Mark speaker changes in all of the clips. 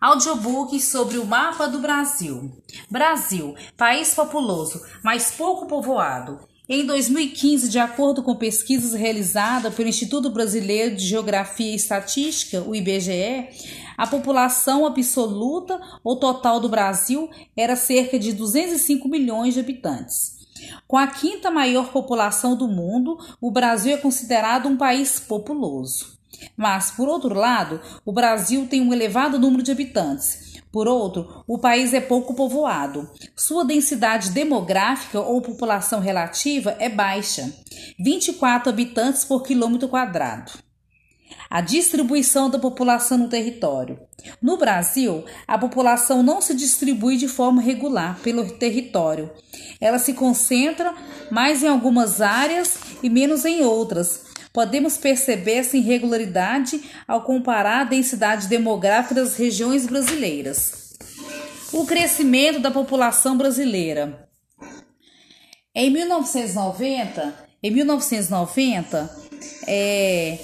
Speaker 1: Audiobook sobre o mapa do Brasil. Brasil, país populoso, mas pouco povoado. Em 2015, de acordo com pesquisas realizadas pelo Instituto Brasileiro de Geografia e Estatística, o IBGE, a população absoluta ou total do Brasil era cerca de 205 milhões de habitantes. Com a quinta maior população do mundo, o Brasil é considerado um país populoso. Mas, por outro lado, o Brasil tem um elevado número de habitantes. Por outro, o país é pouco povoado. Sua densidade demográfica ou população relativa é baixa, 24 habitantes por quilômetro quadrado. A distribuição da população no território. No Brasil, a população não se distribui de forma regular pelo território. Ela se concentra mais em algumas áreas e menos em outras, Podemos perceber essa irregularidade ao comparar a densidade demográfica das regiões brasileiras. O crescimento da população brasileira. Em 1990, em 1990, é,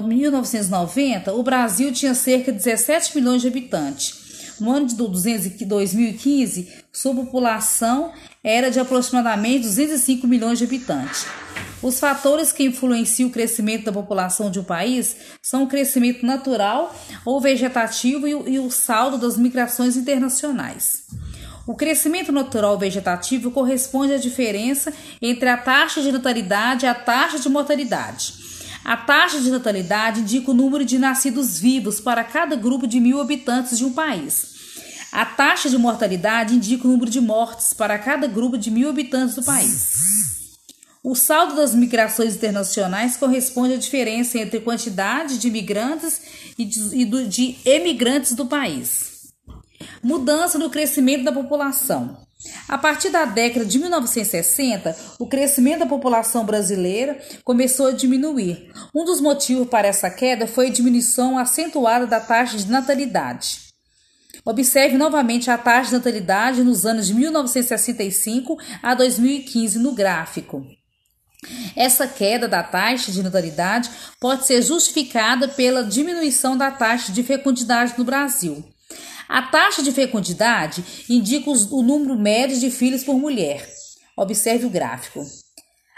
Speaker 1: 1990, o Brasil tinha cerca de 17 milhões de habitantes. No ano de 2015, sua população era de aproximadamente 205 milhões de habitantes. Os fatores que influenciam o crescimento da população de um país são o crescimento natural ou vegetativo e o, saldo das migrações internacionais. O crescimento natural vegetativo corresponde à diferença entre a taxa de natalidade e a taxa de mortalidade. A taxa de natalidade indica o número de nascidos vivos para cada grupo de mil habitantes de um país. A taxa de mortalidade indica o número de mortes para cada grupo de mil habitantes do país. O saldo das migrações internacionais corresponde à diferença entre quantidade de imigrantes e de, de emigrantes do país. Mudança no crescimento da população. A partir da década de 1960, o crescimento da população brasileira começou a diminuir. Um dos motivos para essa queda foi a diminuição acentuada da taxa de natalidade. Observe novamente a taxa de natalidade nos anos de 1965 a 2015 no gráfico. Essa queda da taxa de natalidade pode ser justificada pela diminuição da taxa de fecundidade no Brasil. A taxa de fecundidade indica o número médio de filhos por mulher. Observe o gráfico.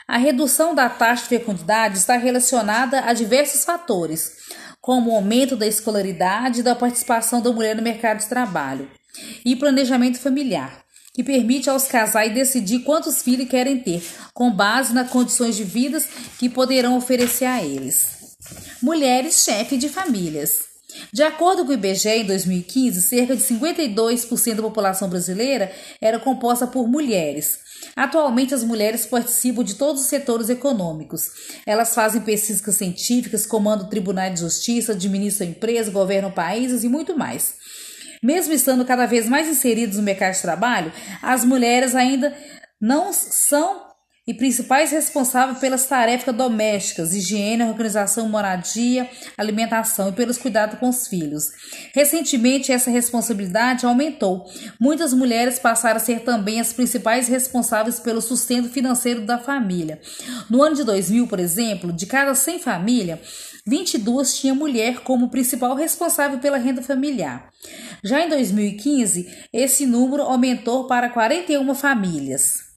Speaker 1: A redução da taxa de fecundidade está relacionada a diversos fatores, como o aumento da escolaridade e da participação da mulher no mercado de trabalho, e planejamento familiar que permite aos casais decidir quantos filhos querem ter, com base nas condições de vida que poderão oferecer a eles. Mulheres chefe de famílias. De acordo com o IBGE, em 2015, cerca de 52% da população brasileira era composta por mulheres. Atualmente, as mulheres participam de todos os setores econômicos. Elas fazem pesquisas científicas, comandam tribunais de justiça, administram empresas, governam países e muito mais. Mesmo estando cada vez mais inseridos no mercado de trabalho, as mulheres ainda não são e principais responsáveis pelas tarefas domésticas, higiene, organização, moradia, alimentação e pelos cuidados com os filhos. Recentemente, essa responsabilidade aumentou. Muitas mulheres passaram a ser também as principais responsáveis pelo sustento financeiro da família. No ano de 2000, por exemplo, de cada 100 famílias, 22 tinha mulher como principal responsável pela renda familiar. Já em 2015, esse número aumentou para 41 famílias.